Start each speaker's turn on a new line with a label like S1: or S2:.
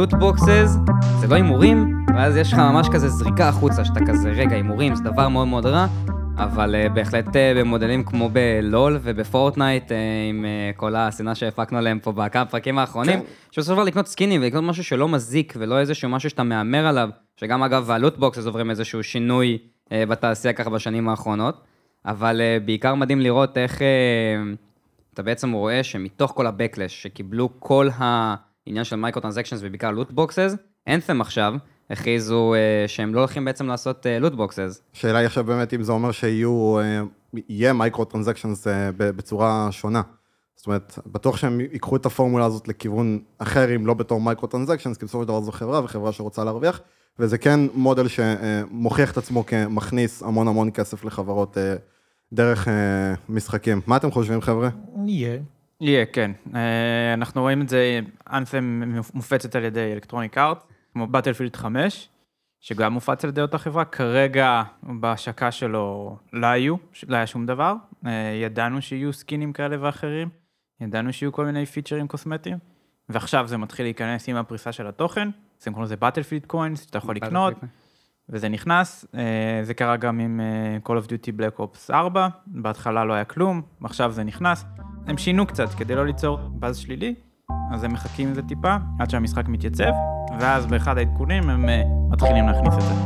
S1: loot boxes, זה לא הימורים, ואז יש לך ממש כזה זריקה החוצה, שאתה כזה, רגע, הימורים זה דבר מאוד מאוד רע, אבל uh, בהחלט uh, במודלים כמו בלול ובפורטנייט, uh, עם uh, כל השנאה שהפקנו עליהם פה בכמה פרקים האחרונים,
S2: כן.
S1: שבסופו של דבר לקנות סקינים ולקנות משהו שלא מזיק ולא איזשהו משהו שאתה מהמר עליו, שגם אגב ה-loot boxes עוברים איזשהו שינוי uh, בתעשייה ככה בשנים האחרונות, אבל uh, בעיקר מדהים לראות איך uh, אתה בעצם רואה שמתוך כל ה-Backlash שקיבלו כל העניין של microtransactions ובעיקר loot boxes, Anthem עכשיו הכריזו uh, שהם לא הולכים בעצם לעשות loot boxes.
S2: השאלה היא עכשיו באמת אם זה אומר שיהיו, אה, יהיה microtransactions בצורה שונה. זאת אומרת, בטוח שהם ייקחו את הפורמולה הזאת לכיוון אחר, אם לא בתור microtransactions, כי בסופו של דבר זו חברה וחברה שרוצה להרוויח, וזה כן מודל שמוכיח את עצמו כמכניס המון המון כסף לחברות אה, דרך אה, משחקים. מה אתם חושבים, חבר'ה?
S3: יהיה.
S4: יהיה, כן. אה, אנחנו רואים את זה, אנת'ם מופצת על ידי אלקטרוניק ארט, כמו בטלפילד 5, שגם מופץ על ידי אותה חברה. כרגע בהשקה שלו לא היו, לא היה שום דבר. אה, ידענו שיהיו סקינים כאלה ואחרים, ידענו שיהיו כל מיני פיצ'רים קוסמטיים, ועכשיו זה מתחיל להיכנס עם הפריסה של התוכן, אז הם קוראים לזה בטלפילד קוינס, שאתה יכול לקנות, וזה נכנס, אה, זה קרה גם עם Call of Duty Black Ops 4, בהתחלה לא היה כלום, עכשיו זה נכנס. הם שינו קצת כדי לא ליצור באז שלילי, אז הם מחכים עם זה טיפה, עד שהמשחק מתייצב, ואז באחד העדכונים הם אה, מתחילים להכניס את זה.